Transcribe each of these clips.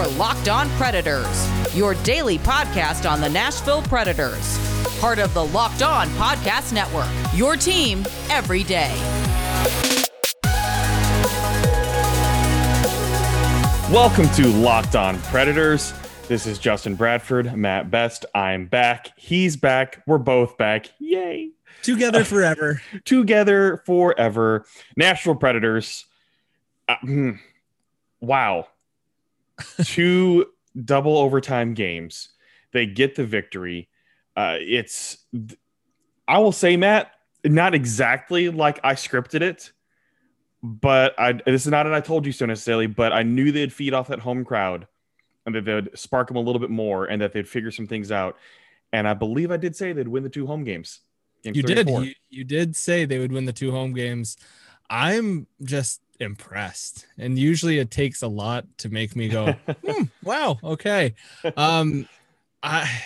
Your Locked On Predators, your daily podcast on the Nashville Predators. Part of the Locked On Podcast Network, your team every day. Welcome to Locked On Predators. This is Justin Bradford, Matt Best. I'm back. He's back. We're both back. Yay. Together forever. Together forever. Nashville Predators. Uh, hmm. wow. Two double overtime games. They get the victory. Uh, it's, I will say, Matt, not exactly like I scripted it, but I, this is not that I told you so necessarily, but I knew they'd feed off that home crowd and that they'd spark them a little bit more and that they'd figure some things out. And I believe I did say they'd win the two home games. games you did. You, you did say they would win the two home games. I'm just impressed. And usually it takes a lot to make me go, hmm, wow, okay. Um, I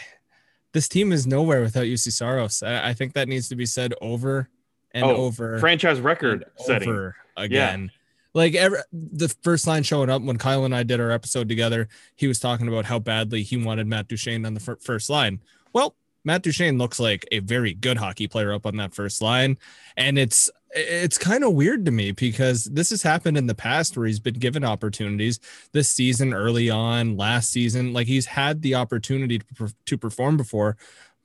this team is nowhere without Juuse Saros. I, I, think that needs to be said over and oh, over. Franchise record setting over again. Yeah. Like every, the first line showing up when Kyle and I did our episode together, he was talking about how badly he wanted Matt Duchene on the f- first line. Well, Matt Duchene looks like a very good hockey player up on that first line, and it's it's kind of weird to me because this has happened in the past where he's been given opportunities this season early on last season. Like he's had the opportunity to, to perform before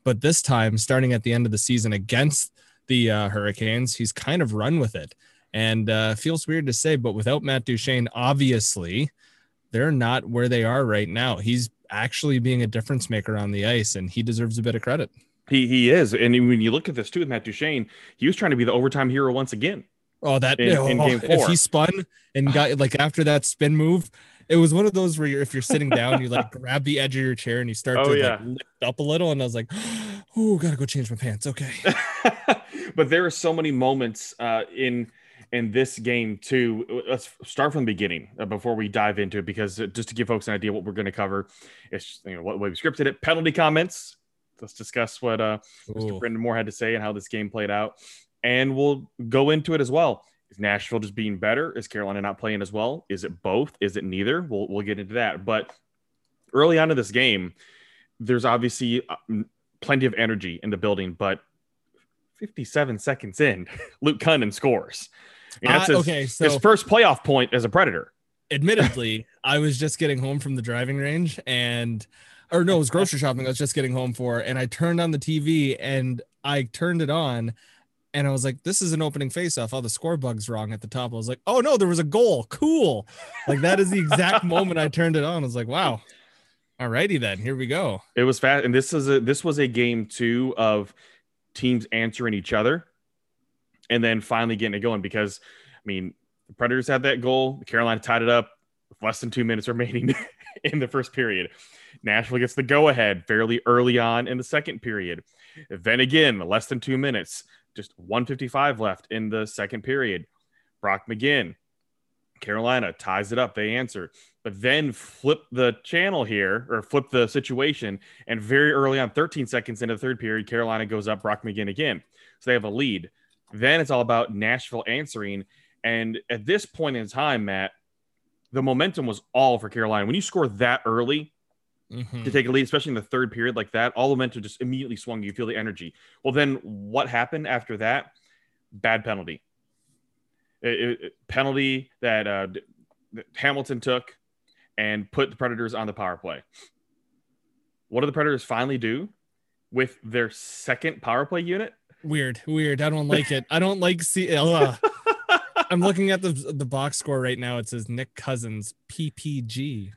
but this time starting at the end of the season against the uh, hurricanes he's kind of run with it. And uh, feels weird to say but without matt duchene obviously they're not where they are right now. He's actually being a difference maker on the ice and he deserves a bit of credit he he is, and when you look at this too with Matt Duchene, he was trying to be the overtime hero once again. Oh, that in, oh, in game four. If he spun and got like after that spin move, it was one of those where you're, if you're sitting down, you like grab the edge of your chair and you start oh, to yeah. like lift up a little. And I was like, oh, gotta go change my pants. Okay. but there are so many moments uh, in in this game too. Let's start from the beginning uh, before we dive into it, because uh, just to give folks an idea what we're going to cover, it's you know what way we scripted it. Penalty comments, let's discuss what uh, Mr. Brind'Amour had to say and how this game played out, and we'll go into it as well. Is Nashville just being better? Is Carolina not playing as well? Is it both? Is it neither? We'll we'll get into that. But early on in this game, there's obviously uh, plenty of energy in the building, but 57 seconds in, Luke Kunin scores. Uh, his, okay, so his first playoff point as a Predator. Admittedly, I was just getting home from the driving range and or no, it was grocery shopping. I was just getting home for, and I turned on the TV and I turned it on, and I was like, "This is an opening faceoff. Oh, the score bug's wrong at the top." I was like, "Oh no, there was a goal. Cool!" Like that is the exact moment I turned it on. I was like, "Wow." Alrighty then, here we go. It was fast, and this is a this was a game too of teams answering each other, and then finally getting it going. Because I mean, the Predators had that goal. Carolina tied it up with less than two minutes remaining in the first period. Nashville gets the go ahead fairly early on in the second period. Then again, less than two minutes, just 155 left in the second period. Brock McGinn, Carolina ties it up. They answer, but then flip the channel here or flip the situation. And very early on, 13 seconds into the third period, Carolina goes up Brock McGinn again. So they have a lead. Then it's all about Nashville answering. And at this point in time, Matt, the momentum was all for Carolina. When you score that early, mm-hmm. to take a lead, especially in the third period like that. All the momentum just immediately swung. You feel the energy. Well, then what happened after that? Bad penalty. It, it, penalty that, uh, that Hamilton took and put the Predators on the power play. What do the Predators finally do with their second power play unit? Weird, weird. I don't like it. I don't like see. Uh, I'm looking at the the box score right now. It says Nick Cousins PPG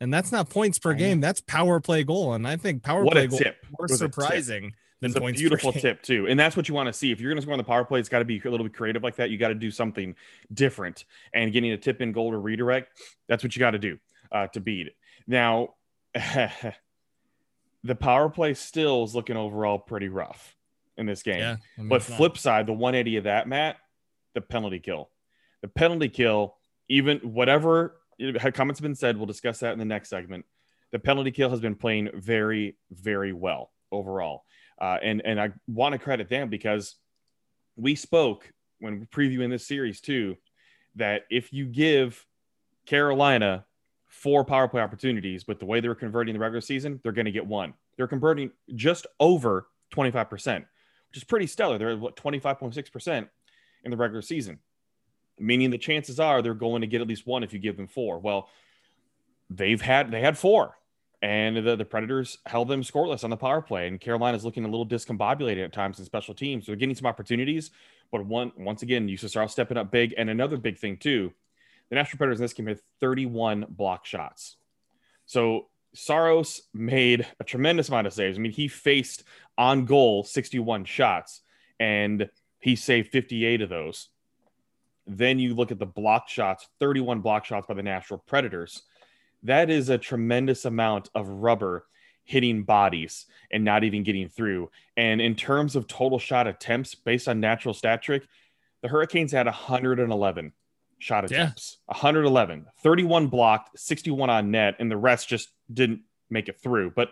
and that's not points per game. That's power play goal, and I think power what play goal tip. more surprising than it's points. A beautiful tip too, and that's what you want to see. If you're going to score on the power play, it's got to be a little bit creative like that. You got to do something different, and getting a tip in goal or redirect. That's what you got to do uh, to beat it. Now, the power play still is looking overall pretty rough in this game. Yeah, I mean, but flip side, the 180 of that, Matt, the penalty kill, the penalty kill, even whatever comments have been said. We'll discuss that in the next segment. The penalty kill has been playing very, very well overall, uh, and and I want to credit them because we spoke when previewing this series too that if you give Carolina four power play opportunities, but the way they were converting the regular season, they're going to get one. They're converting just over 25%, which is pretty stellar. They're at what 25.6% in the regular season, meaning the chances are they're going to get at least one if you give them four. Well, they've had they had four, and the, the Predators held them scoreless on the power play. And Carolina's looking a little discombobulated at times in special teams. So they're getting some opportunities, but one once again, USSR stepping up big. And another big thing too, the Nashville Predators in this game had 31 block shots. So Saros made a tremendous amount of saves. I mean, he faced on goal 61 shots and he saved 58 of those. Then you look at the block shots, 31 block shots by the Nashville Predators. That is a tremendous amount of rubber hitting bodies and not even getting through. And in terms of total shot attempts based on natural stat trick, the Hurricanes had 111 shot attempts, yeah. 111, 31 blocked, 61 on net, and the rest just didn't make it through. But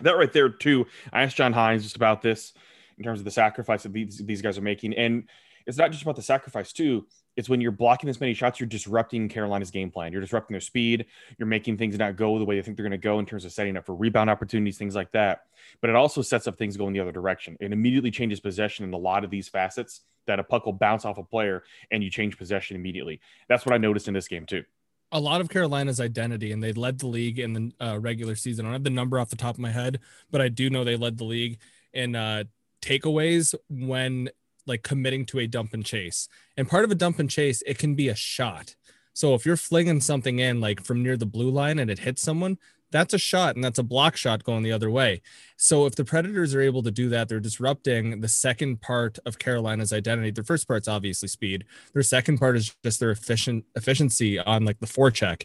that right there, too, I asked John Hynes just about this in terms of the sacrifice that these, these guys are making. And it's not just about the sacrifice, too. It's when you're blocking as many shots, you're disrupting Carolina's game plan. You're disrupting their speed. You're making things not go the way they think they're going to go in terms of setting up for rebound opportunities, things like that. But it also sets up things going the other direction. It immediately changes possession in a lot of these facets that a puck will bounce off a player and you change possession immediately. That's what I noticed in this game, too a lot of Carolina's identity, and they led the league in the uh, regular season. I don't have the number off the top of my head, but I do know they led the league in uh, takeaways when like committing to a dump and chase. And part of a dump and chase, it can be a shot. So if you're flinging something in like from near the blue line and it hits someone, that's a shot and that's a block shot going the other way. So if the Predators are able to do that, they're disrupting the second part of Carolina's identity. Their first part's obviously speed. Their second part is just their efficient efficiency on like the forecheck.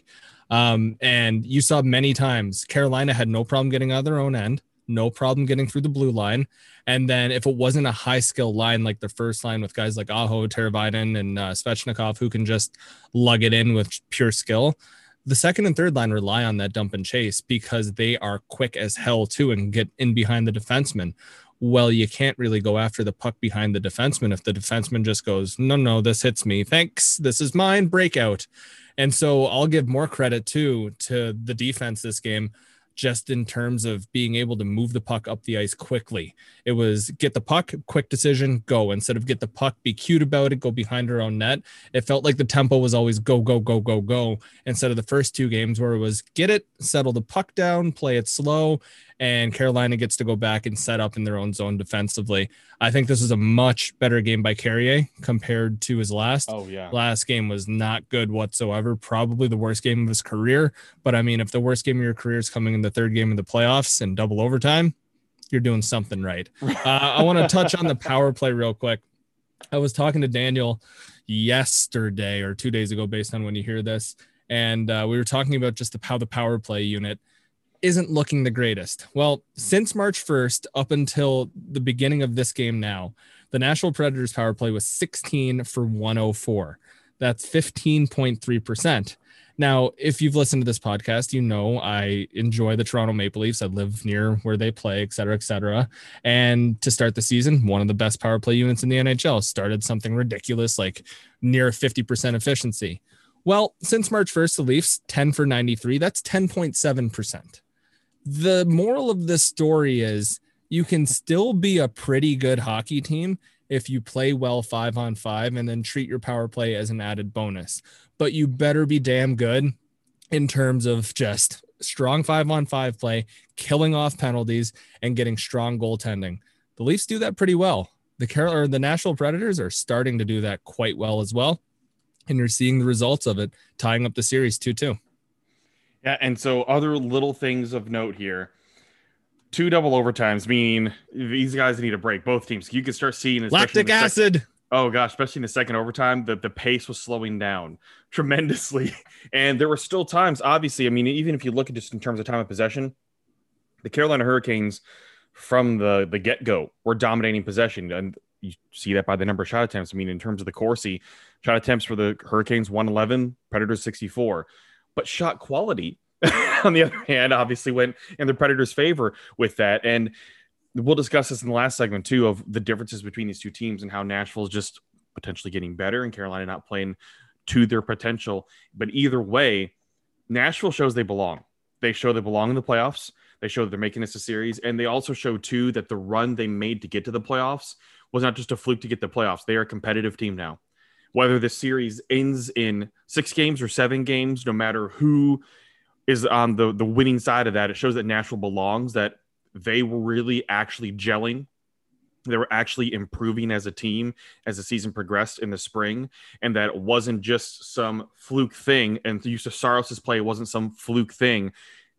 Um, and you saw many times Carolina had no problem getting out of their own end no problem getting through the blue line. And then if it wasn't a high skill line like the first line with guys like Aho, Teravainen, and uh, Svechnikov who can just lug it in with pure skill, the second and third line rely on that dump and chase because they are quick as hell too and get in behind the defenseman. Well, you can't really go after the puck behind the defenseman if the defenseman just goes, no, no, this hits me. Thanks. This is mine. Breakout. And so I'll give more credit too to the defense this game just in terms of being able to move the puck up the ice quickly. It was get the puck, quick decision, go. Instead of get the puck, be cute about it, go behind her own net. It felt like the tempo was always go, go, go, go, go. Instead of the first two games where it was get it, settle the puck down, play it slow, and Carolina gets to go back and set up in their own zone defensively. I think this is a much better game by Carrier compared to his last. Oh yeah, last game was not good whatsoever. Probably the worst game of his career. But I mean, if the worst game of your career is coming in the third game of the playoffs and double overtime, you're doing something right. Uh, I want to touch on the power play real quick. I was talking to Daniel yesterday or two days ago, based on when you hear this, and uh, we were talking about just the, how the power play unit isn't looking the greatest. Well, since March 1st up until the beginning of this game now, the Nashville Predators power play was 16 for 104. That's 15.3%. Now, if you've listened to this podcast, you know I enjoy the Toronto Maple Leafs. I live near where they play, et cetera, et cetera. And to start the season, one of the best power play units in the NHL started something ridiculous like near 50% efficiency. Well, since March 1st, the Leafs 10 for 93, that's 10.7% the moral of this story is you can still be a pretty good hockey team if you play well five on five and then treat your power play as an added bonus. But you better be damn good in terms of just strong five on five play, killing off penalties, and getting strong goaltending. The Leafs do that pretty well. The Carol or the Nashville Predators are starting to do that quite well as well. And you're seeing the results of it, tying up the series 2 2. Yeah, and so other little things of note here. Two double overtimes, meaning these guys need a break. Both teams. You can start seeing lactic acid. Second, oh gosh, especially in the second overtime, the, the pace was slowing down tremendously. And there were still times, obviously. I mean, even if you look at just in terms of time of possession, the Carolina Hurricanes from the the get go were dominating possession, and you see that by the number of shot attempts. I mean, in terms of the Corsi, shot attempts for the Hurricanes 111, Predators 64 but shot quality on the other hand obviously went in the predators favor with that and we'll discuss this in the last segment too of the differences between these two teams and how nashville is just potentially getting better and carolina not playing to their potential but either way Nashville shows they belong. They show they belong in the playoffs. They show that they're making this a series, and they also show too that the run they made to get to the playoffs was not just a fluke to get the playoffs. They are a competitive team now. Whether the series ends in six games or seven games, no matter who is on the the winning side of that, it shows that Nashville belongs. That they were really actually gelling they were actually improving as a team as the season progressed in the spring, and that it wasn't just some fluke thing. And of Saros's play wasn't some fluke thing.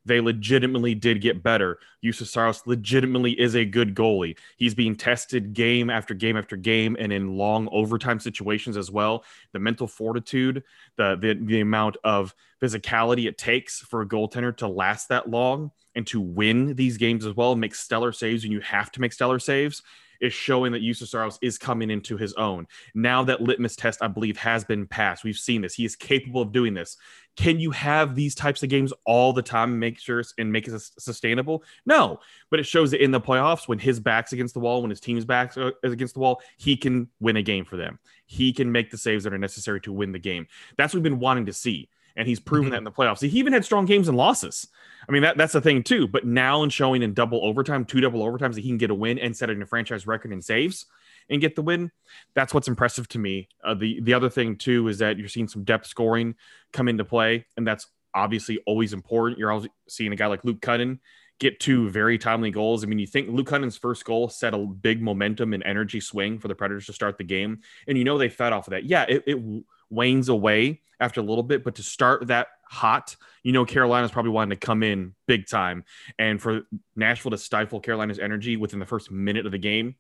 They legitimately did get better. Saros legitimately is a good goalie. He's being tested game after game after game, and in long overtime situations as well. The mental fortitude, the the, the amount of physicality it takes for a goaltender to last that long and to win these games as well, make stellar saves when you have to make stellar saves is showing that Saros is coming into his own. Now that litmus test, I believe, has been passed. We've seen this. He is capable of doing this. Can you have these types of games all the time and make sure and make it sustainable? No, but it shows that in the playoffs, when his back's against the wall, when his team's back uh, is against the wall, he can win a game for them. He can make the saves that are necessary to win the game. That's what we've been wanting to see and he's proven mm-hmm. that in the playoffs. He even had strong games and losses. I mean, that, that's the thing too. But now in showing in double overtime, two double overtimes that he can get a win and set a franchise record in saves and get the win. That's what's impressive to me. Uh, the the other thing too is that you're seeing some depth scoring come into play, and that's obviously always important. You're always seeing a guy like Luke Kunin get two very timely goals. I mean, you think Luke Kunin's first goal set a big momentum and energy swing for the Predators to start the game, and you know they fed off of that. Yeah, it, it wanes away after a little bit, but to start that hot, you know, Carolina's probably wanting to come in big time. And for Nashville to stifle Carolina's energy within the first minute of the game,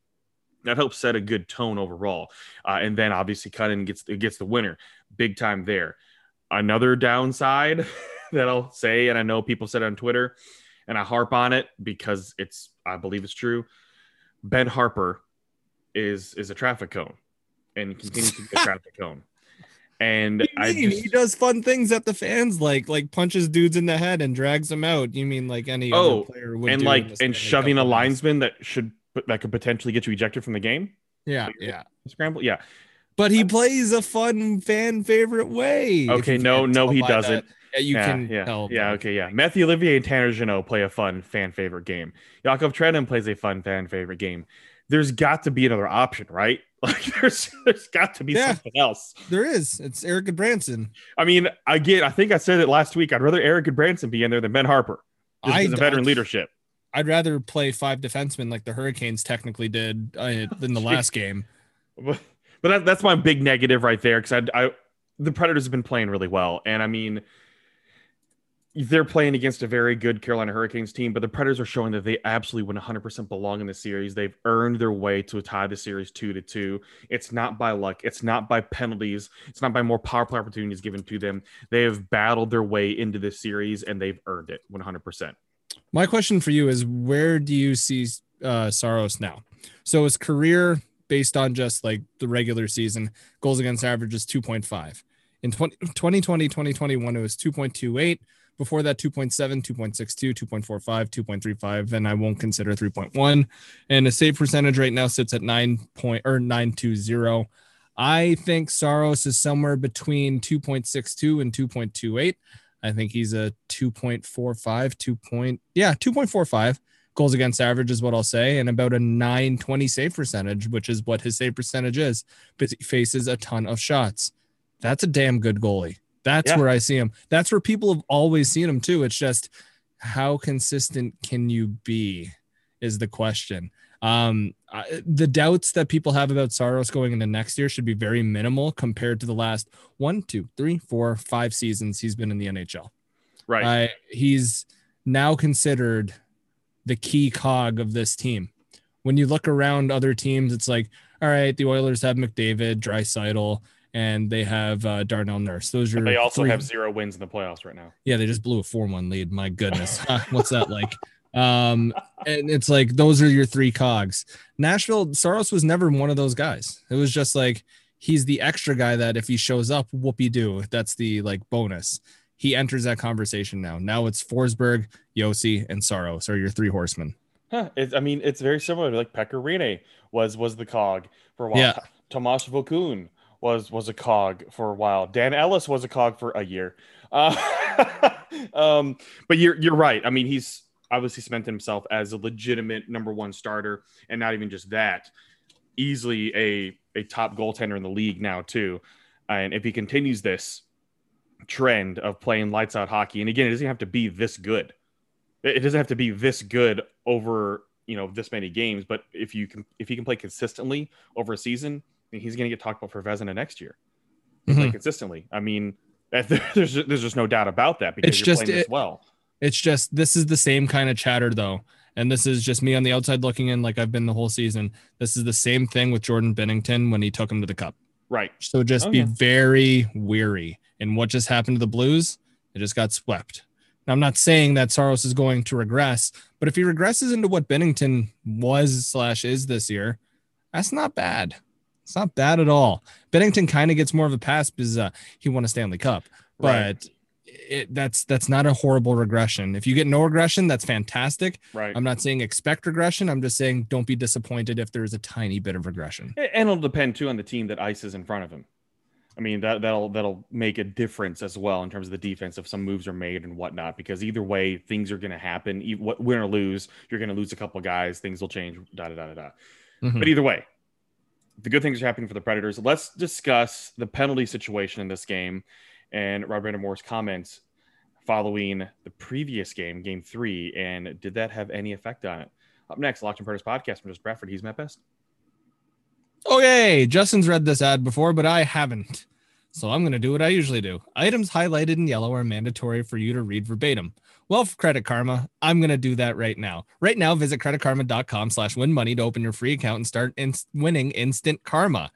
that helps set a good tone overall. Uh, and then obviously Kunin gets gets the winner, big time there. Another downside that I'll say, and I know people said on Twitter, and I harp on it because it's I believe it's true. Ben Harpur is is a traffic cone and continues to be a traffic cone. And I just, he does fun things that the fans like, like punches dudes in the head and drags them out. You mean like any oh, player would and like and shoving a linesman that should that could potentially get you ejected from the game? Yeah, yeah. Scramble, yeah. But he plays a fun fan favorite way. Okay, no, no, he doesn't. Yeah, you yeah, can yeah, tell. Yeah, okay, yeah. Mathieu Olivier and Tanner Jeannot play a fun fan favorite game. Yakov Trenin plays a fun fan favorite game. There's got to be another option, right? Like there's there's got to be yeah, something else. There is. It's Erik Gudbranson. I mean, again, I think I said it last week. I'd rather Erik Gudbranson be in there than Ben Harpur. Just I, as a veteran I, leadership. I'd rather play five defensemen like the Hurricanes technically did uh, in the last game. But, but that, that's my big negative right there because I, I the Predators have been playing really well, and I mean they're playing against a very good Carolina Hurricanes team, but the Predators are showing that they absolutely 100% belong in the series. They've earned their way to tie the series two to two. It's not by luck. It's not by penalties. It's not by more power play opportunities given to them. They have battled their way into this series and they've earned it 100%. My question for you is where do you see uh, Saros now? So his career based on just like the regular season goals against average is 2.5. In 20, 2020, 2021, it was 2.28. Before that, 2.7, 2.62, 2.45, 2.35, and I won't consider 3.1. And the save percentage right now sits at 9 point or 920. I think Saros is somewhere between 2.62 and 2.28. I think he's a 2.45, 2 point, yeah, 2.45 goals against average is what I'll say, and about a 920 save percentage, which is what his save percentage is, but he faces a ton of shots. That's a damn good goalie. That's yeah. where I see him. That's where people have always seen him too. It's just how consistent can you be is the question. Um, I, the doubts that people have about Saros going into next year should be very minimal compared to the last one, two, three, four, five seasons he's been in the NHL. Right. he's now considered the key cog of this team. When you look around other teams, it's like, all right, the Oilers have McDavid, Draisaitl, and they have uh, Darnell Nurse. Those are they also three. have zero wins in the playoffs right now. Yeah, they just blew a four-one lead. My goodness, what's that like? Um, and it's like those are your three cogs. Nashville Saros was never one of those guys. It was just like he's the extra guy that if he shows up, whoopie do. That's the like bonus. He enters that conversation now. Now it's Forsberg, Josi, and Saros are your three horsemen. Huh. I mean, it's very similar like Pekka Rinne was was the cog for a while. Yeah. Tomas Vokoun was was a cog for a while. Dan Ellis was a cog for a year. Uh, um, but you're you're right. I mean, he's obviously cemented himself as a legitimate number one starter, and not even just that, easily a a top goaltender in the league now too. And if he continues this trend of playing lights out hockey, and again, it doesn't have to be this good. It doesn't have to be this good over you know this many games, but if you can if he can play consistently over a season, he's going to get talked about for Vezina next year. Mm-hmm. Play consistently. I mean, there's there's just no doubt about that because it's you're just playing it, well. It's just this is the same kind of chatter though. And this is just me on the outside looking in like I've been the whole season. This is the same thing with Jordan Binnington when he took him to the cup. Right. So just oh, be yeah. very weary. And what just happened to the Blues? It just got swept. Now, I'm not saying that Saros is going to regress, but if he regresses into what Binnington was slash is this year, that's not bad. It's not bad at all. Binnington kind of gets more of a pass because uh, he won a Stanley Cup, but right. it, that's that's not a horrible regression. If you get no regression, that's fantastic. Right. I'm not saying expect regression. I'm just saying don't be disappointed if there's a tiny bit of regression. And it'll depend too on the team that ices in front of him. I mean that that'll that'll make a difference as well in terms of the defense if some moves are made and whatnot. Because either way, things are going to happen. What win or lose, you're going to lose a couple guys. Things will change. Da da da da. Mm-hmm. But either way, the good things are happening for the Predators. Let's discuss the penalty situation in this game and Rod Moore's comments following the previous game, game three, and did that have any effect on it? Up next, Locked on Predators podcast from Just Bradford. He's Matt Best. Okay, Justin's read this ad before, but I haven't. So I'm going to do what I usually do. Items highlighted in yellow are mandatory for you to read verbatim. Well, for Credit Karma, I'm going to do that right now. Right now, visit creditkarma.com slash win money to open your free account and start in- winning instant karma.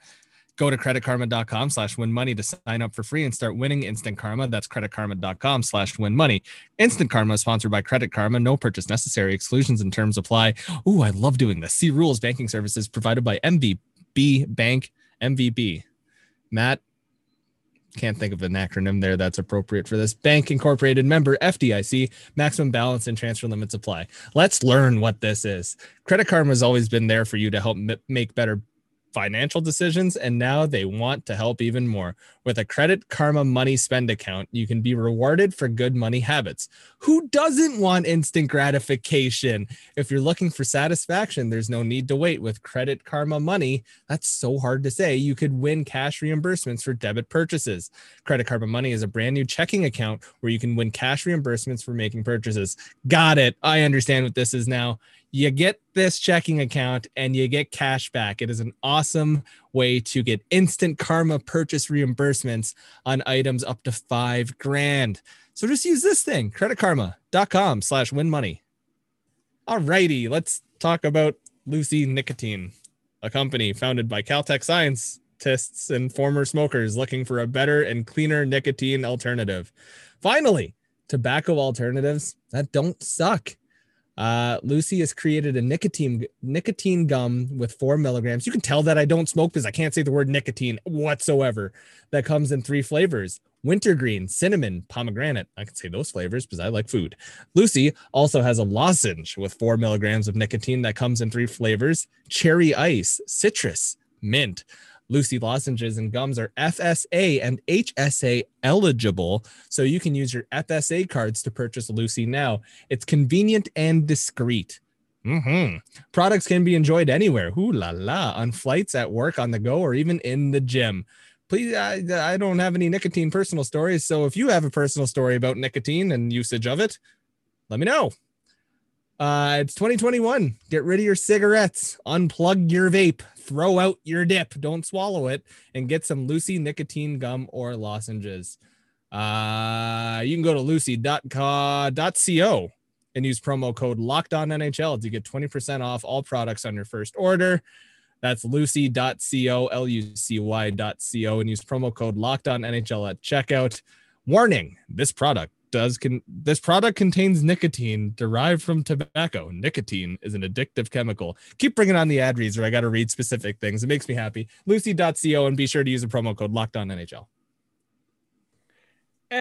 Go to creditkarma.com slash win money to sign up for free and start winning instant karma. That's creditkarma.com slash win money. Instant karma is sponsored by Credit Karma. No purchase necessary. Exclusions and terms apply. Ooh, I love doing this. See rules banking services provided by MVB Bank MVB. Matt, can't think of an acronym there that's appropriate for this. Bank Incorporated member FDIC, maximum balance and transfer limits apply. Let's learn what this is. Credit Karma has always been there for you to help m- make better financial decisions, and now they want to help even more. With a Credit Karma Money Spend account, you can be rewarded for good money habits. Who doesn't want instant gratification? If you're looking for satisfaction, there's no need to wait. With Credit Karma Money, that's so hard to say. You could win cash reimbursements for debit purchases. Credit Karma Money is a brand new checking account where you can win cash reimbursements for making purchases. Got it. I understand what this is now you get this checking account and you get cash back. It is an awesome way to get instant karma purchase reimbursements on items up to five grand. So just use this thing, creditkarma.com slash win money. All righty, let's talk about Lucy Nicotine, a company founded by Caltech scientists and former smokers looking for a better and cleaner nicotine alternative. Finally, tobacco alternatives that don't suck. Uh, Lucy has created a nicotine nicotine gum with four milligrams. You can tell that I don't smoke because I can't say the word nicotine whatsoever. That comes in three flavors: wintergreen, cinnamon, pomegranate. I can say those flavors because I like food. Lucy also has a lozenge with four milligrams of nicotine that comes in three flavors: cherry ice, citrus, mint. Lucy lozenges and gums are FSA and HSA eligible, so you can use your FSA cards to purchase Lucy now. It's convenient and discreet. Mm-hmm. Products can be enjoyed anywhere. Ooh la la! On flights, at work, on the go, or even in the gym. Please, I, I don't have any nicotine personal stories, so if you have a personal story about nicotine and usage of it, let me know. Uh, it's 2021. Get rid of your cigarettes, unplug your vape, throw out your dip, don't swallow it, and get some Lucy nicotine gum or lozenges. Uh, you can go to lucy.co and use promo code locked on NHL to get 20% off all products on your first order. That's lucy.co, L U C Y.co, and use promo code locked on NHL at checkout. Warning this product does can this product contains nicotine derived from tobacco. Nicotine is an addictive chemical. Keep bringing on the ad reads where I got to read specific things. It makes me happy. Lucy.co and be sure to use the promo code locked on NHL.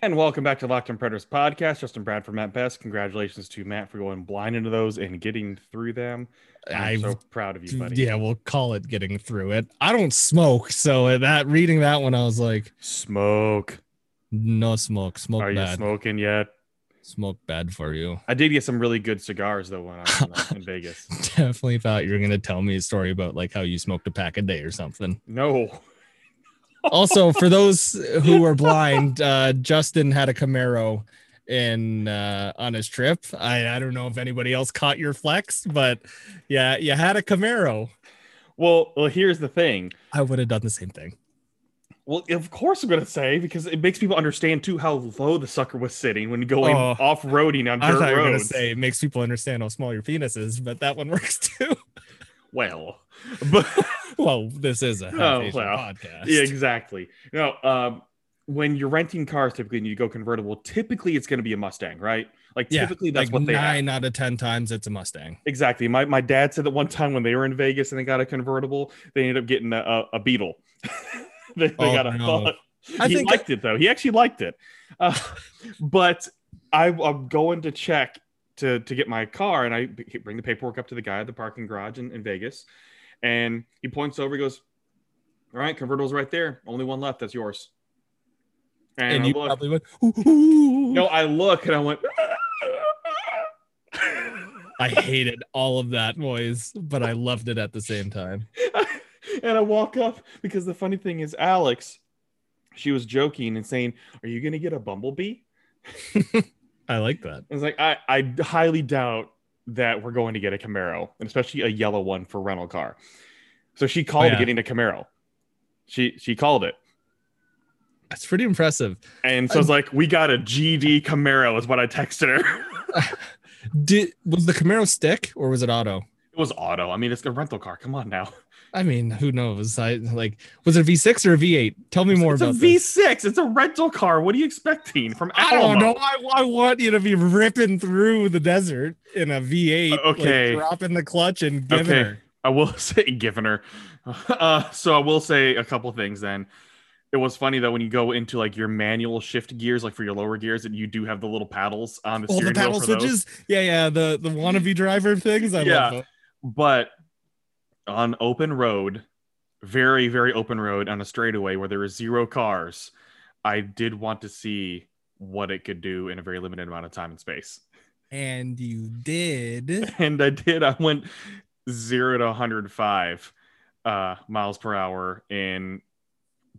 And welcome back to Locked on Predators podcast. Justin Bradford, Matt Best. Congratulations to Matt for going blind into those and getting through them. I'm I've, so proud of you, buddy. Yeah, we'll call it getting through it. I don't smoke, so that reading that one, I was like, smoke. No smoke. Smoke bad. Are you smoking yet? Smoke bad for you. I did get some really good cigars though when I was in, uh, Vegas. Definitely thought you were gonna tell me a story about like how you smoked a pack a day or something. No. also, for those who were blind, uh, Justin had a Camaro in uh, on his trip. I, I don't know if anybody else caught your flex, but yeah, you had a Camaro. Well, well, here's the thing. I would have done the same thing. Well, of course I'm gonna say because it makes people understand too how low the sucker was sitting when going Oh. off roading on I dirt thought you were gonna say it makes people understand how small your penis is, but that one works too. well, but well, this is a half Oh, well. podcast. yeah, exactly. No, um, when you're renting cars, typically, and you go convertible, typically it's going to be a Mustang, right? Like Yeah, typically that's like what they have. nine out of ten times it's a Mustang. Exactly. My my dad said that one time when they were in Vegas and they got a convertible, they ended up getting a, a, a Beetle. they they Oh, got a no. I he think- liked it though. He actually liked it. Uh, but I, I'm going to check to to get my car, and I bring the paperwork up to the guy at the parking garage in, in Vegas, and he points over. He goes, "All right, convertible's right there. Only one left. That's yours." And, And you look, probably went, "Ooh, ooh, ooh." no, I look and I went. I hated all of that noise, but I loved it at the same time. and I walk up because the funny thing is, Alex, she was joking and saying, "Are you going to get a bumblebee?" I like that. I was like, I, I highly doubt that we're going to get a Camaro, and especially a yellow one for rental car. So she called Oh, yeah. it getting a Camaro. She she called it, That's pretty impressive. and so I was like, "We got a GD Camaro," is what I texted her. Did was the Camaro stick or was it auto? It was auto. I mean, it's a rental car. Come on now. I mean, who knows? I like was it a V6 or a V8? Tell me more it's a about this. V6. It's a rental car. What are you expecting from I don't know. I, I want you to be ripping through the desert in a V8. like, Okay. dropping the clutch and giving Okay. her. I will say giving her. Uh, so I will say a couple things then. It was funny though when you go into like your manual shift gears, like for your lower gears, that you do have the little paddles on the Oh, the steering wheel paddle for those. switches. Yeah, yeah. The the wannabe driver things. I Yeah. love them. But on open road, very very open road on a straightaway where there is zero cars, I did want to see what it could do in a very limited amount of time and space. And you did. and I did. I went zero to 105 uh, miles per hour in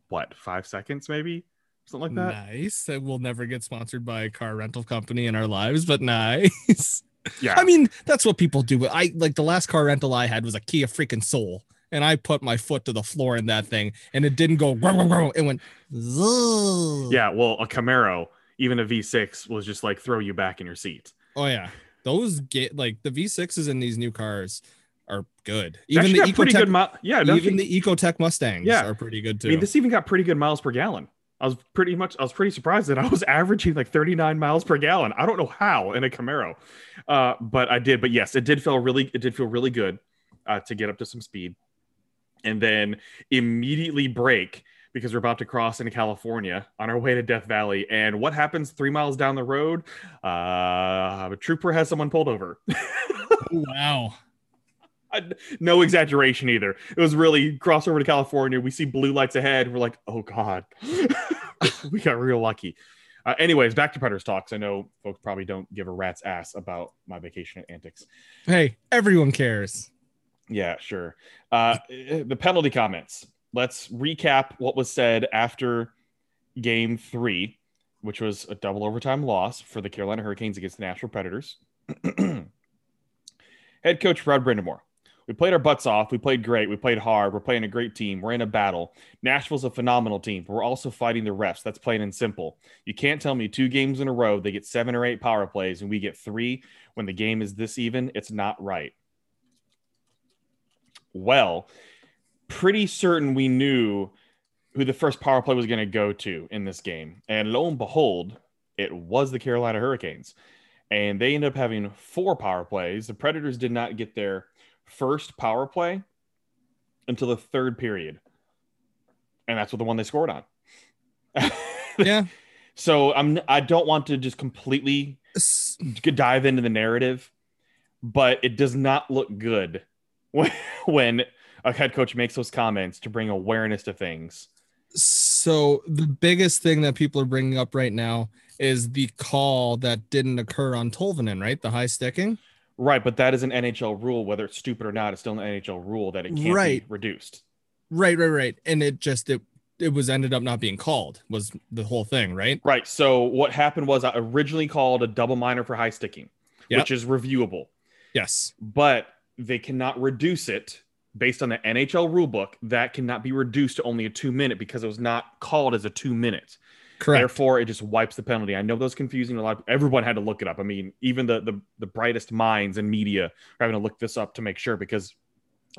what five seconds, maybe something like that. Nice. We'll never get sponsored by a car rental company in our lives, but nice. Yeah, I mean, that's what people do. I like the last car rental I had was a Kia freaking Soul, and I put my foot to the floor in that thing, and it didn't go. Grow, grow, grow. It went. Zzz. yeah. Well, a Camaro, even a V6, was just like throw you back in your seat. Oh yeah. Those get like the V6s in these new cars are good. Even the good. Mi- yeah, even the Ecotec Mustangs Yeah. are pretty good too. I mean, this even got pretty good miles per gallon. I was pretty much, I was pretty surprised that I was averaging like 39 miles per gallon. I don't know how in a Camaro, uh, but I did. But yes, it did feel really, it did feel really good uh, to get up to some speed, and then immediately brake because we're about to cross into California on our way to Death Valley. And what happens three miles down the road? Uh, a trooper has someone pulled over. Oh, wow. I- no exaggeration either. It was really cross over to California. We see blue lights ahead. We're like, oh god, we got real lucky. Uh, anyways, back to Predators talks. I know folks probably don't give a rat's ass about my vacation at antics. Hey, everyone cares. Yeah, sure. Uh, the penalty comments. Let's recap what was said after Game Three, which was a double overtime loss for the Carolina Hurricanes against the Nashville Predators. Head coach Rod Brind'Amour. We played our butts off. We played great. We played hard. We're playing a great team. We're in a battle. Nashville's a phenomenal team, but we're also fighting the refs. That's plain and simple. You can't tell me two games in a row they get seven or eight power plays and we get three when the game is this even. It's not right. Well, pretty certain we knew who the first power play was going to go to in this game. And lo and behold, it was the Carolina Hurricanes. And they ended up having four power plays. The Predators did not get their first power play until the third period. And that's what the one they scored on. Yeah. So I'm I don't want to just completely dive into the narrative, but it does not look good when, when a head coach makes those comments to bring awareness to things So the biggest thing that people are bringing up right now is the call that didn't occur on Tolvanen, right? The high sticking. Right, but that is an NHL rule, whether it's stupid or not. It's still an NHL rule that it can't Right. be reduced. Right, right, right. And it just it it was ended up not being called was the whole thing, right? Right. So what happened was I originally called a double minor for high sticking, Yep. which is reviewable, Yes. but they cannot reduce it based on the NHL rulebook. That cannot be reduced to only a two minute because it was not called as a two minute. Correct. Therefore, it just wipes the penalty. I know that was confusing. A lot. Of, everyone had to look it up. I mean, even the, the the brightest minds in media are having to look this up to make sure because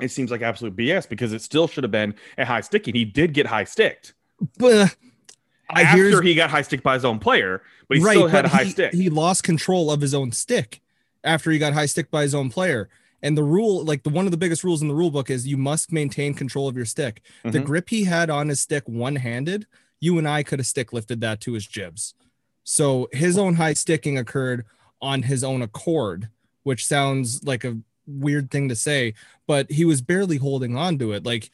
it seems like absolute BS. Because it still should have been a high sticking. He did get high sticked But I after he got high stick by his own player, but he still had a high he, stick. He lost control of his own stick after he got high stick by his own player. And the rule, like the one of the biggest rules in the rule book, is you must maintain control of your stick. The Mhm. grip he had on his stick one handed, you and I could have stick lifted that to his jibs. So his own high sticking occurred on his own accord, which sounds like a weird thing to say, but he was barely holding on to it. Like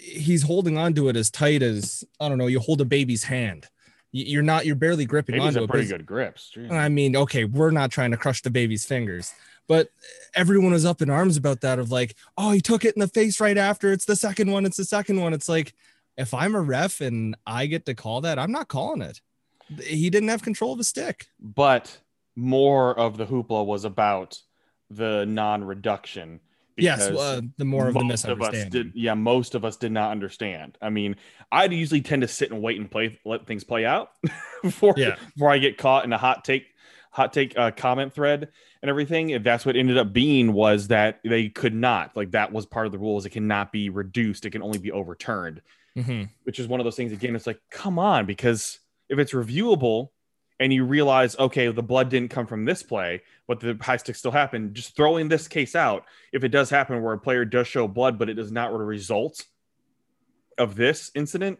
he's holding on to it as tight as I don't know, you hold a baby's hand. You're not, you're barely gripping Babies onto it. pretty good grips. I mean, okay, we're not trying to crush the baby's fingers, but everyone was up in arms about that of like, oh, he took it in the face right after. It's the second one. It's the second one. It's like, if I'm a ref and I get to call that, I'm not calling it. He didn't have control of the stick. but more of the hoopla was about the non-reduction. Yes, uh, the more of the most of misunderstanding. did yeah most of us did not understand i mean i'd usually tend to sit and wait and play let things play out before Yeah. before i get caught in a hot take hot take uh, comment thread and everything if that's what ended up being was that they could not like that was part of the rules it cannot be reduced it can only be overturned Mhm. which is one of those things again it's like come on because if it's reviewable and you realize okay the blood didn't come from this play but the high stick still happened just throwing this case out if it does happen where a player does show blood but it does not result of this incident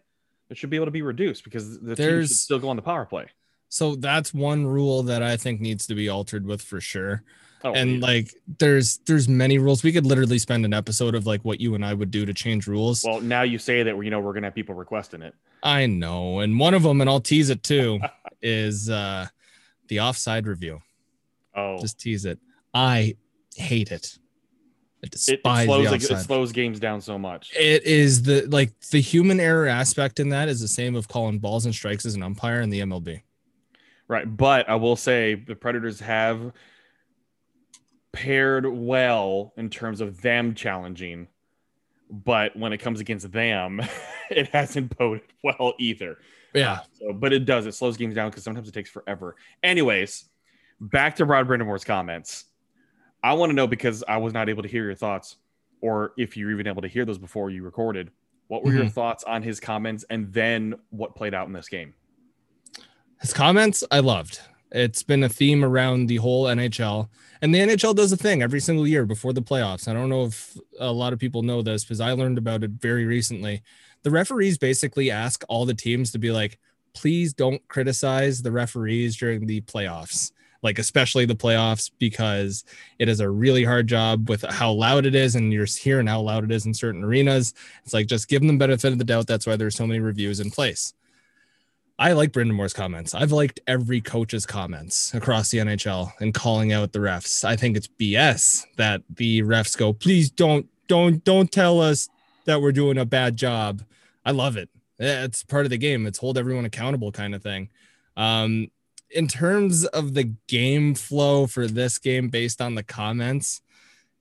it should be able to be reduced because the team should still go on the power play So that's one rule that I think needs to be altered with for sure. Oh, and yeah. like there's there's many rules. We could literally spend an episode of like what you and I would do to change rules. well now you say that you know we're gonna have people requesting it I know. And one of them, and I'll tease it too, is uh the offside review. oh Just tease it. I hate it. I it, it slows it, it slows games down so much It is the like the human error aspect in that is the same of calling balls and strikes as an umpire in the MLB. Right. But I will say the Predators have paired well in terms of them challenging. But when it comes against them, it hasn't boded well either. Yeah. Uh, so, but it does. It slows games down because sometimes it takes forever. Anyways, back to Rod Brind'Amour's comments. I want to know because I was not able to hear your thoughts, or if you're even able to hear those before you recorded. What were your mm-hmm. thoughts on his comments and then what played out in this game? His comments I loved. It's been a theme around the whole NHL. And the NHL does a thing every single year before the playoffs. I don't know if a lot of people know this because I learned about it very recently. The referees basically ask all the teams to be like, please don't criticize the referees during the playoffs, like especially the playoffs, because it is a really hard job with how loud it is. And you're hearing how loud it is in certain arenas. It's like just give them the benefit of the doubt. That's why there's so many reviews in place. I like Brind'Amour's comments. I've liked every coach's comments across the NHL and calling out the refs. I think it's BS that the refs go, please don't, don't, don't tell us that we're doing a bad job. I love it. It's part of the game. It's hold everyone accountable kind of thing. Um, in terms of the game flow for this game, based on the comments,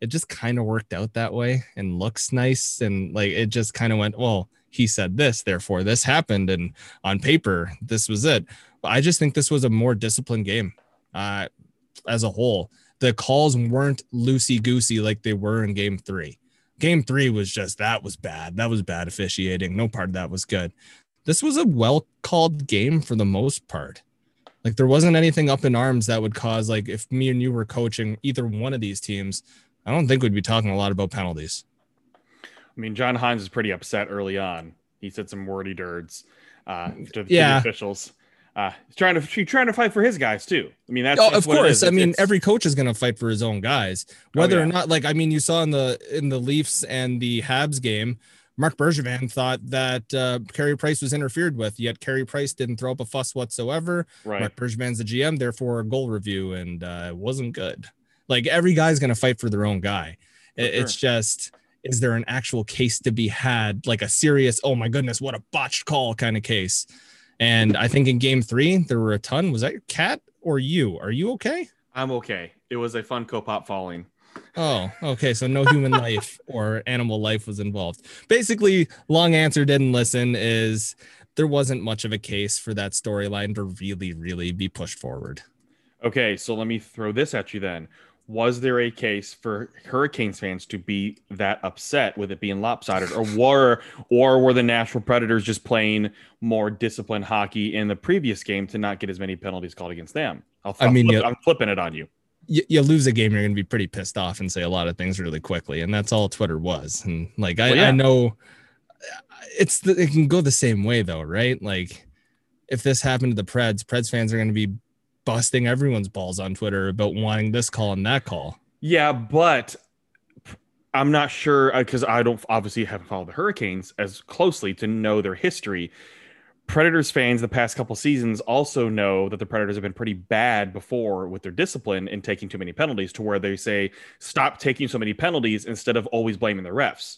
it just kind of worked out that way and looks nice. And like it just kind of went, well, he said this, therefore this happened. And on paper, this was it. But I just think this was a more disciplined game uh, as a whole. The calls weren't loosey goosey like they were in game three. Game three was just that was bad. That was bad officiating. No part of that was good. This was a well called game for the most part. Like there wasn't anything up in arms that would cause, like, if me and you were coaching either one of these teams, I don't think we'd be talking a lot about penalties. I mean, John Hynes is pretty upset early on. He said some wordy dirds uh, to, Yeah. the officials. Uh, he's trying to he's trying to fight for his guys too. I mean, that's oh, that's of course. I mean, it's- every coach is going to fight for his own guys, whether yeah. or not. Like, I mean, you saw in the in the Leafs and the Habs game Marc Bergevin thought that uh, Carey Price was interfered with, yet Carey Price didn't throw up a fuss whatsoever. Right. Marc Bergevin's the GM, therefore a goal review, and uh, it wasn't good. Like every guy's going to fight for their own guy. It- It's just, is there an actual case to be had, like a serious, oh my goodness, what a botched call kind of case? And I think in game three, there were a ton. Was that your cat or you? Are you okay? I'm okay. It was a fun co-pop falling. Oh, okay. So no human life or animal life was involved. Basically, long answer didn't listen is there wasn't much of a case for that storyline to really, really be pushed forward. Okay, so let me throw this at you then. Was there a case for Hurricanes fans to be that upset with it being lopsided, or were or were the Nashville Predators just playing more disciplined hockey in the previous game to not get as many penalties called against them? I'll, I mean, flip-. I'm flipping it on you. You, you lose a game, you're going to be pretty pissed off and say a lot of things really quickly. And that's all Twitter was. And like, I, Well, yeah. I know it's the, it can go the same way though, right? Like, if this happened to the Preds, Preds fans are going to be busting everyone's balls on Twitter about wanting this call and that call. Yeah, but I'm not sure uh, because I don't obviously haven't followed the Hurricanes as closely to know their history. Predators fans the past couple seasons also know that the Predators have been pretty bad before with their discipline and taking too many penalties to where they say stop taking so many penalties instead of always blaming the refs.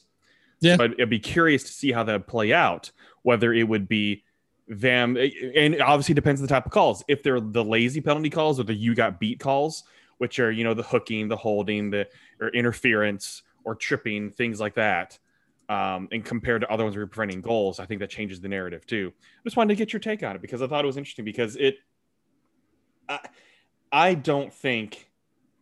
Yeah. But I'd be curious to see how that would play out, whether it would be them and it obviously depends on the type of calls. If they're the lazy penalty calls or the you got beat calls, which are, you know, the hooking, the holding, the or interference or tripping, things like that. Um, and compared to other ones who are preventing goals, I think that changes the narrative too. I just wanted to get your take on it because I thought it was interesting because it, I, I don't think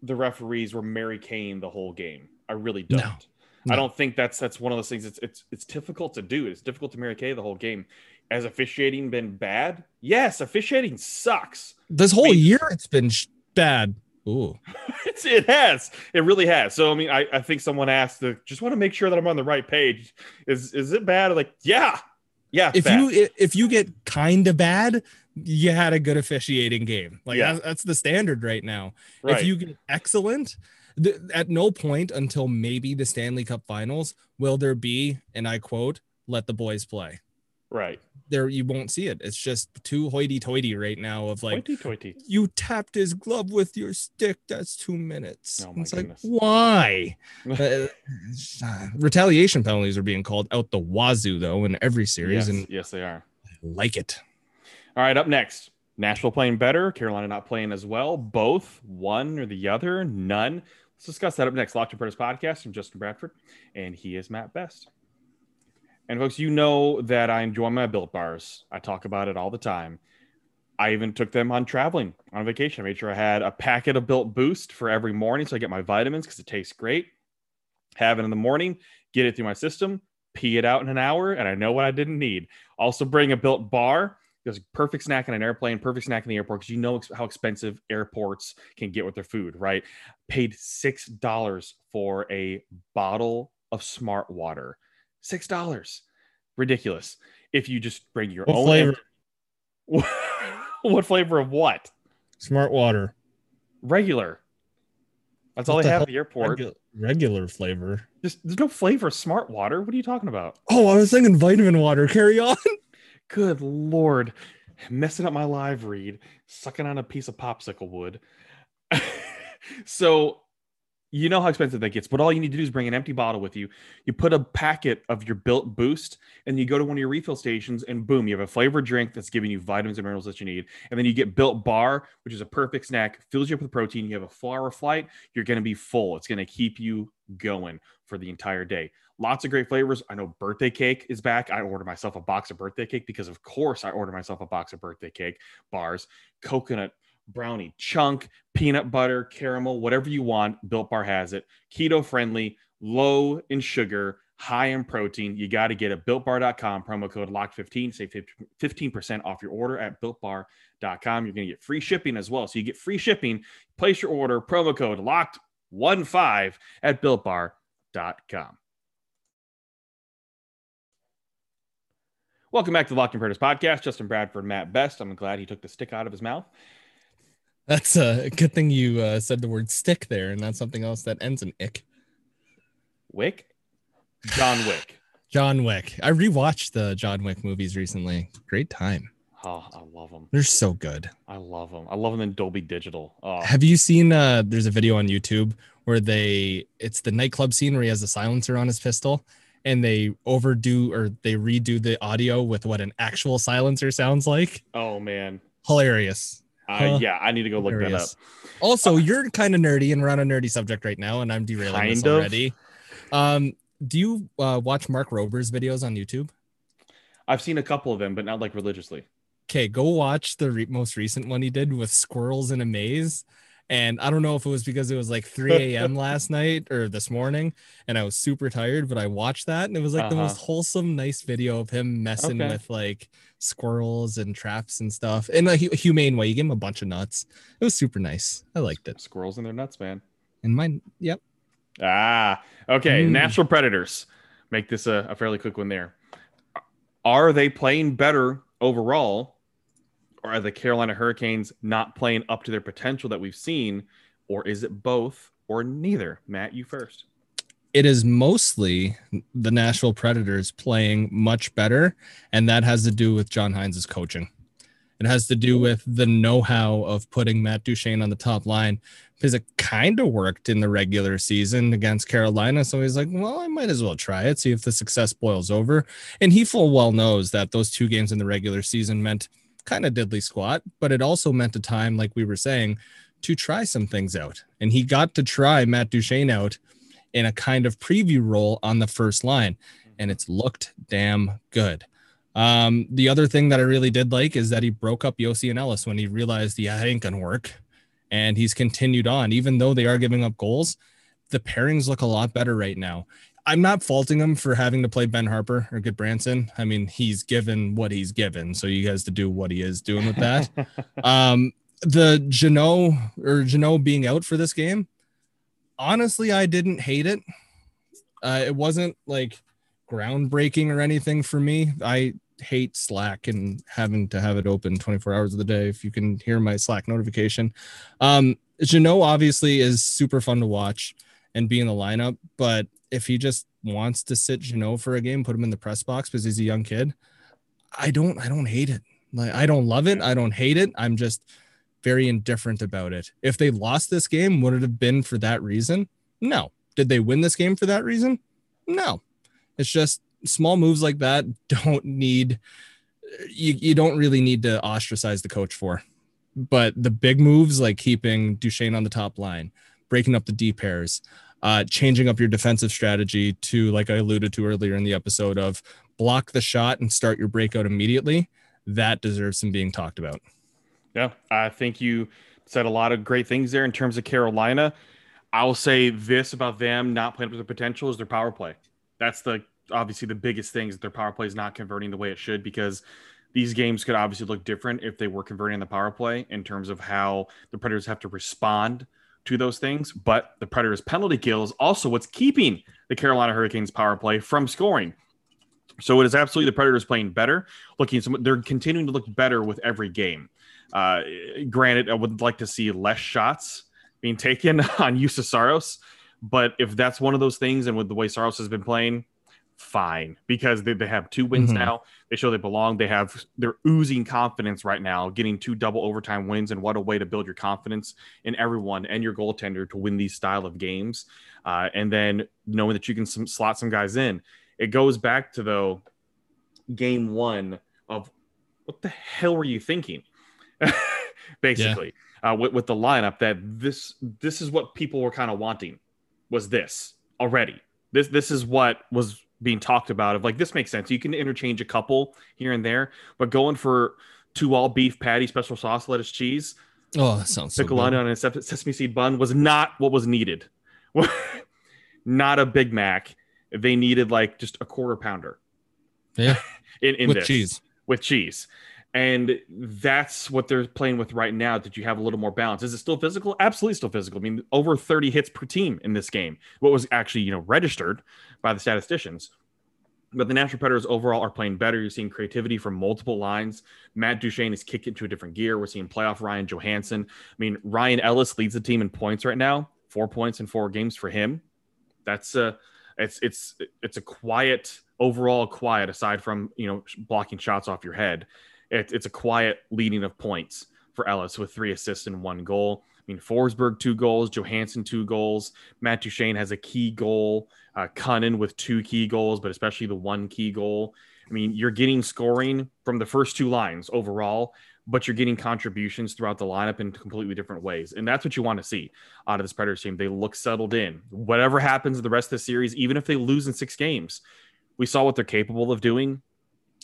the referees were Mary Kane the whole game. I really don't. No. I don't think that's that's one of those things. It's it's it's difficult to do. It's difficult to Mary Kay the whole game. Has officiating been bad? Yes, officiating sucks. This whole Wait. year, it's been sh- bad. Ooh. It has. It really has. So I mean, I, I think someone asked to just want to make sure that I'm on the right page. Is is it bad? Like, yeah, yeah. if bad. you if you get kind of bad, you had a good officiating game. Like Yeah. that's, that's the standard right now. right. If you get excellent, th- at no point until maybe the Stanley Cup Finals will there be, and I quote, "Let the boys play." right. There, you won't see it. It's just too hoity-toity right now. Of like, Hoity-toity. you tapped his glove with your stick. That's two minutes. Oh my it's goodness. like, why? Uh, uh, retaliation penalties are being called out the wazoo though in every series, yes, and yes, they are. I like it. All right, up next, Nashville playing better, Carolina not playing as well. Both, one or the other, none. Let's discuss that up next. Locked On Predators podcast from Justin Bradford, and he is Matt Best. And folks, you know that I enjoy my built bars. I talk about it all the time. I even took them on traveling on vacation. I made sure I had a packet of built boost for every morning so I get my vitamins because it tastes great. Have it in the morning, get it through my system, pee it out in an hour, and I know what I didn't need. Also, bring a built bar because perfect snack in an airplane, perfect snack in the airport because you know how expensive airports can get with their food, right? Paid six dollars for a bottle of smart water. Six dollars, ridiculous. If you just bring your What own flavor? what flavor of what? Smart water. Regular. That's all they the have at the airport. Regu- regular flavor. Just there's no flavor smart water. What are you talking about? Oh, I was thinking vitamin water. Carry on. Good lord, messing up my live read, sucking on a piece of popsicle wood. so, you know how expensive that gets, but all you need to do is bring an empty bottle with you. You put a packet of your built boost, and you go to one of your refill stations, and boom, you have a flavored drink that's giving you vitamins and minerals that you need. And then you get built bar, which is a perfect snack, fills you up with protein. You have a four hour flight, you're going to be full. It's going to keep you going for the entire day. Lots of great flavors. I know birthday cake is back. I ordered myself a box of birthday cake because, of course, I ordered myself a box of birthday cake bars, coconut brownie, chunk, peanut butter, caramel, whatever you want. Built Bar has it. Keto friendly, low in sugar, high in protein. You got to get it. BuiltBar.com, promo code LOCK15, save 15% off your order at BuiltBar.com. You're going to get free shipping as well. So you get free shipping. Place your order, promo code LOCKED15 at BuiltBar.com. Welcome back to the Locked On Predators podcast. Justin Bradford, Matt Best. I'm glad he took the stick out of his mouth. That's a good thing you uh, said the word stick there and not something else that ends in ick. Wick? John Wick. John Wick. I rewatched the John Wick movies recently. Great time. Oh, I love them. They're so good. I love them. I love them in Dolby Digital. Oh, Have you seen uh there's a video on YouTube where they it's the nightclub scene where he has a silencer on his pistol and they overdo or they redo the audio with what an actual silencer sounds like. oh man. Hilarious. Uh, Huh. yeah, I need to go look that up. Also, you're kind of nerdy and we're on a nerdy subject right now and I'm derailing this Kind of. already. Um do you uh, watch Mark Rober's videos on YouTube? I've seen a couple of them, but not like religiously. okay, go watch the re- most recent one he did with squirrels in a maze. And I don't know if it was because it was like 3 a.m. last night or this morning, and I was super tired, but I watched that and it was like the Uh-huh. most wholesome, nice video of him messing Okay. with like squirrels and traps and stuff in a hu- humane way. You give him a bunch of nuts. It was super nice. I liked it. Squirrels and their nuts, man. And mine, yep. Ah, okay. Mm. Natural predators. Make this a, a fairly quick one there. Are they playing better overall, are the Carolina Hurricanes not playing up to their potential that we've seen, or is it both or neither? Matt, you first. it is mostly the Nashville Predators playing much better, and that has to do with John Hynes' coaching. It has to do with the know-how of putting Matt Duchene on the top line because it kind of worked in the regular season against Carolina. So he's like, well, I might as well try it, see if the success boils over. And he full well knows that those two games in the regular season meant kind of diddly squat, but it also meant a time, like we were saying, to try some things out. And he got to try Matt Duchene out in a kind of preview role on the first line, and it's looked damn good. Um, the other thing that I really did like is that he broke up Josi and Ellis when he realized, yeah, ain't gonna work, and he's continued on, even though they are giving up goals. The pairings look a lot better right now. I'm not faulting him for having to play Ben Harpur or Gudbranson. I mean, he's given what he's given, so you guys to do what he is doing with that. um, the Jeannot or Jeannot being out for this game, honestly, I didn't hate it. Uh, it wasn't like groundbreaking or anything for me. I hate Slack and having to have it open 24 hours of the day. If you can hear my Slack notification, um, Jeannot obviously is super fun to watch and be in the lineup, but if he just wants to sit Jeannot for a game, put him in the press box because he's a young kid. I don't, I don't hate it. Like I don't love it. I don't hate it. I'm just very indifferent about it. If they lost this game, would it have been for that reason? No. Did they win this game for that reason? No. It's just small moves like that don't need you, you don't really need to ostracize the coach for. But the big moves like keeping Duchene on the top line, breaking up the D pairs, uh, changing up your defensive strategy to, like I alluded to earlier in the episode, of block the shot and start your breakout immediately. That deserves some being talked about. Yeah, I think you said a lot of great things there in terms of Carolina. I will say this about them not playing up to their potential is their power play. That's the obviously the biggest thing is their power play is not converting the way it should because these games could obviously look different if they were converting the power play in terms of how the Predators have to respond to those things. But the Predators' penalty kill is also what's keeping the Carolina Hurricanes power play from scoring. So it is absolutely the Predators playing better. Looking, some, they're continuing to look better with every game. Uh, granted, I would like to see less shots being taken on Juuse Saros, but if that's one of those things, and with the way Saros has been playing, fine because they, they have two wins Mhm. now. They show they belong. They have they're oozing confidence right now, getting two double overtime wins, and what a way to build your confidence in everyone and your goaltender to win these style of games. Uh, and then knowing that you can some, slot some guys in. It goes back to though game one of what the hell were you thinking? Basically, uh, with, with the lineup that this this is what people were kind of wanting was this already. This this is what was being talked about of like this makes sense. You can interchange a couple here and there, but going for two all beef patty, special sauce, lettuce, cheese, Oh, that sounds so pickle good. onion, and a sesame seed bun was not what was needed. not a Big Mac. They needed like just a quarter pounder. Yeah. in, in with this cheese. with cheese. And that's what they're playing with right now. That you have a little more balance. Is it still physical? Absolutely, still physical. I mean, over 30 hits per team in this game. What was actually, you know, registered by the statisticians. But the Nashville Predators overall are playing better. You're seeing creativity from multiple lines. Matt Duchene is kicked into a different gear. We're seeing playoff Ryan Johansen. I mean, Ryan Ellis leads the team in points right now. Four points in four games for him. That's uh It's it's it's a quiet overall quiet aside from you know blocking shots off your head. It, it's a quiet leading of points for Ellis with three assists and one goal. I mean, Forsberg two goals, Johansen two goals, Matt Duchene has a key goal, uh, with two key goals, but especially the one key goal. I mean, you're getting scoring from the first two lines overall, but you're getting contributions throughout the lineup in completely different ways. And that's what you want to see out of this Predators team. They look settled in. Whatever happens in the rest of the series, even if they lose in six games, we saw what they're capable of doing.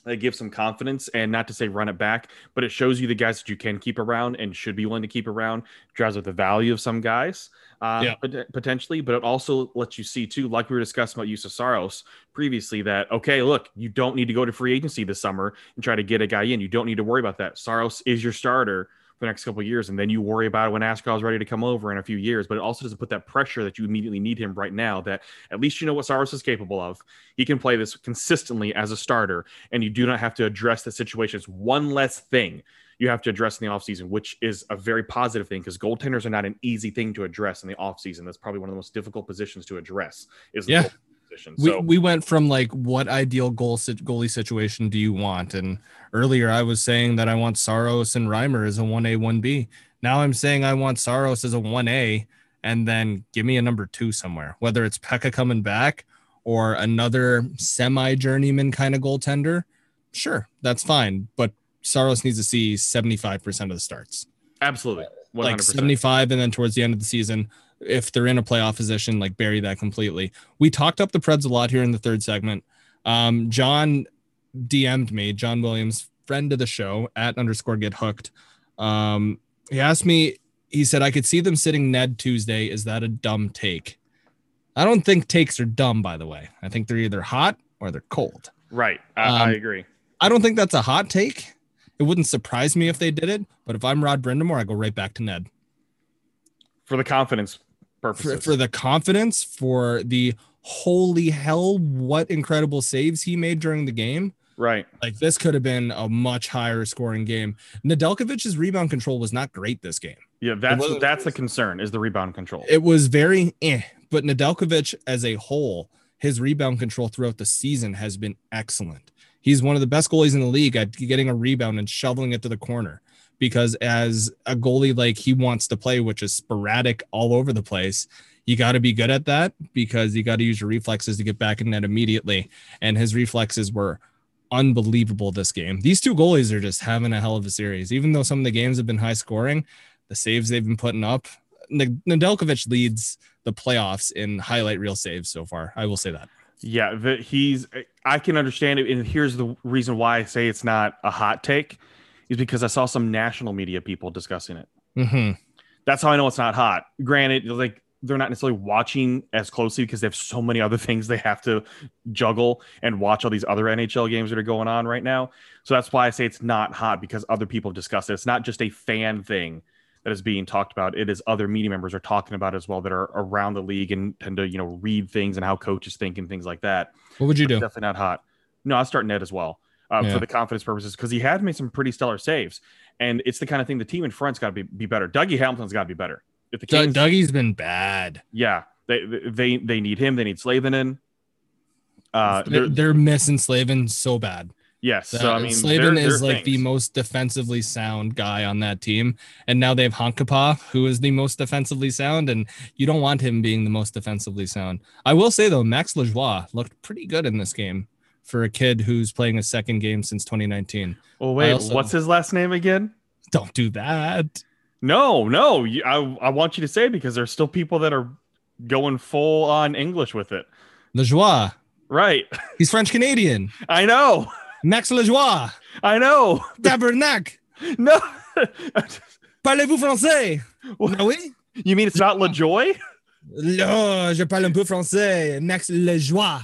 They give some confidence and not to say run it back, but it shows you the guys that you can keep around and should be willing to keep around. Drives up the value of some guys, uh, Yeah. pot- potentially, but it also lets you see too, like we were discussing about Juuse Saros previously, that okay, look, you don't need to go to free agency this summer and try to get a guy in. You don't need to worry about that. Saros is your starter the next couple of years, and then you worry about it when Askar's ready to come over in a few years. But it also doesn't put that pressure that you immediately need him right now. That at least you know what Saros is capable of. He can play this consistently as a starter, and you do not have to address the situation. It's one less thing you have to address in the offseason, which is a very positive thing because goaltenders are not an easy thing to address in the offseason. That's probably one of the most difficult positions to address. Is Yeah. Position. We, So we went from like what ideal goal sit- goalie situation do you want? And earlier I was saying that I want Saros and Reimer as a 1A, 1B. Now I'm saying I want Saros as a 1A and then give me a number two somewhere, whether it's Pekka coming back or another semi journeyman kind of goaltender. Sure, that's fine. But Saros needs to see 75% of the starts absolutely, like hundred percent. 75 and then towards the end of the season if they're in a playoff position like bury that completely. We talked up the preds a lot here in the third segment. Um john dm'd me john williams friend of the show at underscore get hooked. Um he asked me he said i could see them sitting ned tuesday. Is that a dumb take? I don't think takes are dumb by the way. I think they're either hot or they're cold. Right, I, I Um, agree. i don't think that's a hot take. It wouldn't surprise me if they did it but if i'm rod Brind'Amour i go right back to ned. For the confidence purposes. for the confidence, for the holy hell, what incredible saves he made during the game. right. Like this could have been a much higher scoring game. Nedeljkovic's rebound control was not great this game. Yeah, that's that's the concern is the rebound control. It was very eh, but Nedeljkovic as a whole, his rebound control throughout the season has been excellent. He's one of the best goalies in the league at getting a rebound and shoveling it to the corner. Because as a goalie like he wants to play, which is sporadic all over the place, you got to be good at that because you got to use your reflexes to get back in net immediately. And his reflexes were unbelievable this game. These two goalies are just having a hell of a series. Even though some of the games have been high scoring, the saves they've been putting up, Nedeljkovic leads the playoffs in highlight reel saves so far. I will say that. Yeah, he's. I can understand it, and here's the reason why I say it's not a hot take, is because I saw some national media people discussing it. hmm That's how I know it's not hot. Granted, like they're not necessarily watching as closely because they have so many other things they have to juggle and watch all these other NHL games that are going on right now. So that's why I say it's not hot because other people have discussed it. It's not just a fan thing that is being talked about. It is other media members are talking about as well that are around the league and tend to, you know, read things and how coaches think and things like that. What would you do? Definitely not hot. No, I'll start Ned as well uh, Yeah. for the confidence purposes because he had made some pretty stellar saves. And it's the kind of thing the team in front's got to be, be better. Dougie Hamilton's got to be better. If the Doug, Kings, Dougie's been bad. yeah, they they they need him. They need Slavinen. Uh, they're, they're- missing Slavin so bad. yes. So I mean, Slavin is like the most defensively sound guy on that team, and now they have Hakanpaa, who is the most defensively sound, and you don't want him being the most defensively sound. I will say though, Max Lajoie looked pretty good in this game for a kid who's playing a second game since 2019. Oh wait, also- what's his last name again? Don't do that. No, no. You, I I want you to say because there's still people that are going full on English with it. Lajoie, Right. he's French Canadian. I know. Max Lajoie, I know. tabernacle. No. Parlez-vous français? What? Ah oui? you mean it's not LaJoy? Là, je parle un peu français. Max Lajoie.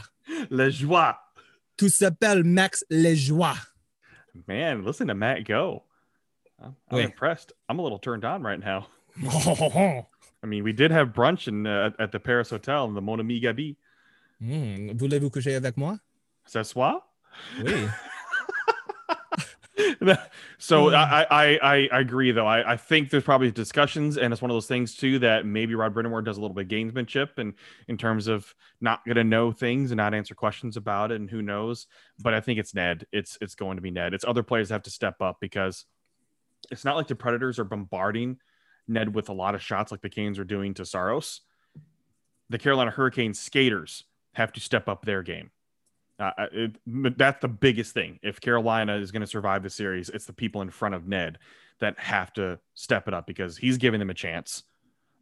La Tout s'appelle Max Lajoie. Man, listen to Matt go. I'm, I'm impressed. I'm a little turned on right now. I mean, we did have brunch in, uh, at the Paris Hotel in the Mon Ami Gabi. Hmm, Voulez-vous coucher avec moi? Ce soir? Oui. so Hmm. I, I I I agree though. I, I think there's probably discussions, and it's one of those things too that maybe Rod Brind'Amour does a little bit of gamesmanship and in terms of not gonna know things and not answer questions about it, and who knows. But I think it's Ned. It's it's going to be Ned. It's other players have to step up because it's not like the Predators are bombarding Ned with a lot of shots like the Canes are doing to Saros. The Carolina Hurricanes skaters have to step up their game. Uh, it, that's the biggest thing. If Carolina is going to survive the series, it's the people in front of Ned that have to step it up because he's giving them a chance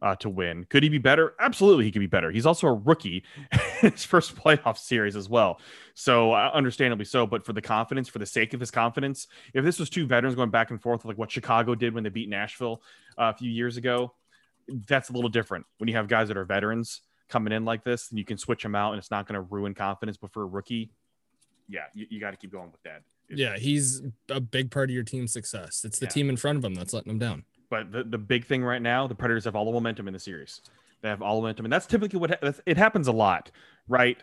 uh, to win. Could he be better? Absolutely, he could be better. He's also a rookie his first playoff series as well. So, uh, understandably so. But for the confidence, for the sake of his confidence, if this was two veterans going back and forth, like what Chicago did when they beat Nashville uh, a few years ago, that's a little different. When you have guys that are veterans coming in like this, and you can switch them out, and it's not going to ruin confidence. But for a rookie, yeah, you, you got to keep going with that. Yeah, he's a big part of your team's success. It's the Yeah. team in front of him that's letting him down. But the, the big thing right now, the Predators have all the momentum in the series. They have all the momentum, and that's typically what ha- it happens a lot, right?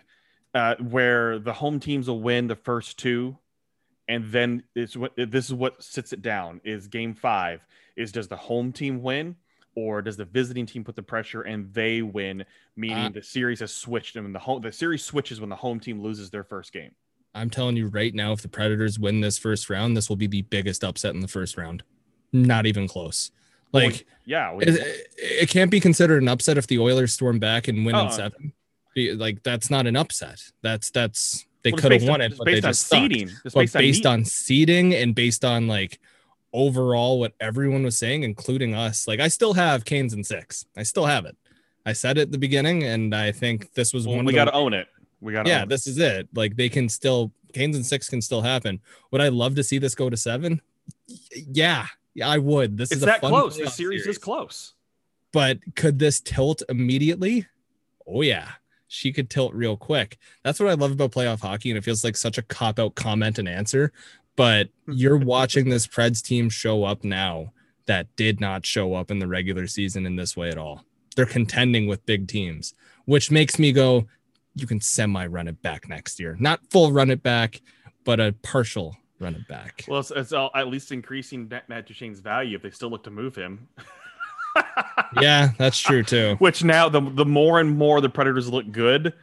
Uh, where the home teams will win the first two, and then it's what this is what sits it down is game five is does the home team win or does the visiting team put the pressure and they win, meaning Uh, the series has switched and the home the series switches when the home team loses their first game. I'm telling you right now, if the Predators win this first round, this will be the biggest upset in the first round. Not even close. Like Yeah, we- it, it can't be considered an upset if the Oilers storm back and win Oh. in seven. Like that's not an upset. That's that's they well, could have based on- won it, but they based on just sucked. seeding. But based on based meat. on seeding and based on like overall what everyone was saying, including us, like I still have Canes and six. I still have it. I said it at the beginning, and I think this was Well, one we got to own it. We got yeah, this is it. Like they can still Canes and six can still happen. Would I love to see this go to seven? Yeah, yeah, I would. This it's is a that close. The playoff series, is close. But could this tilt immediately? Oh yeah, she could tilt real quick. That's what I love about playoff hockey, and it feels like such a cop out comment and answer. But you're watching this Preds team show up now that did not show up in the regular season in this way at all. They're contending with big teams, which makes me go, you can semi run it back next year. Not full run it back, but a partial run it back. Well, it's, it's all, at least increasing Matt, Matt Duchene's value if they still look to move him. yeah, that's true too. Which now the the more and more the Predators look good,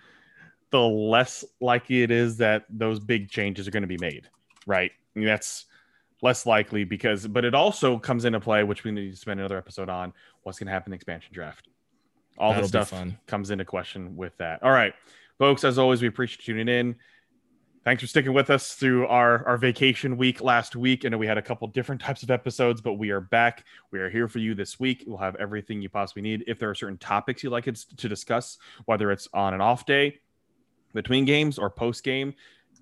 the less likely it is that those big changes are going to be made. Right? That's less likely because, but it also comes into play, which we need to spend another episode on. What's going to happen in the expansion draft? All That'll this stuff comes into question with that. All right, folks. As always, we appreciate you tuning in. Thanks for sticking with us through our, our vacation week last week. I know we had a couple different types of episodes, but we are back. We are here for you this week. We'll have everything you possibly need. If there are certain topics you'd like us to discuss, whether it's on an off day, between games, or post game,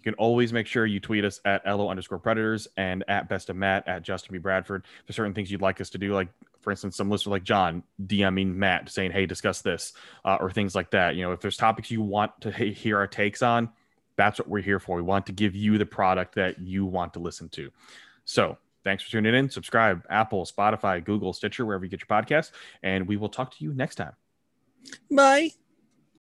you can always make sure you tweet us at LO underscore predators and at best of Matt at Justin B. Bradford. For certain things you'd like us to do, like for instance, some listener like John DMing Matt saying, "Hey, discuss this," uh, or things like that. You know, if there's topics you want to hear our takes on, that's what we're here for. We want to give you the product that you want to listen to. So, thanks for tuning in. Subscribe, Apple, Spotify, Google, Stitcher, wherever you get your podcast, and we will talk to you next time. Bye.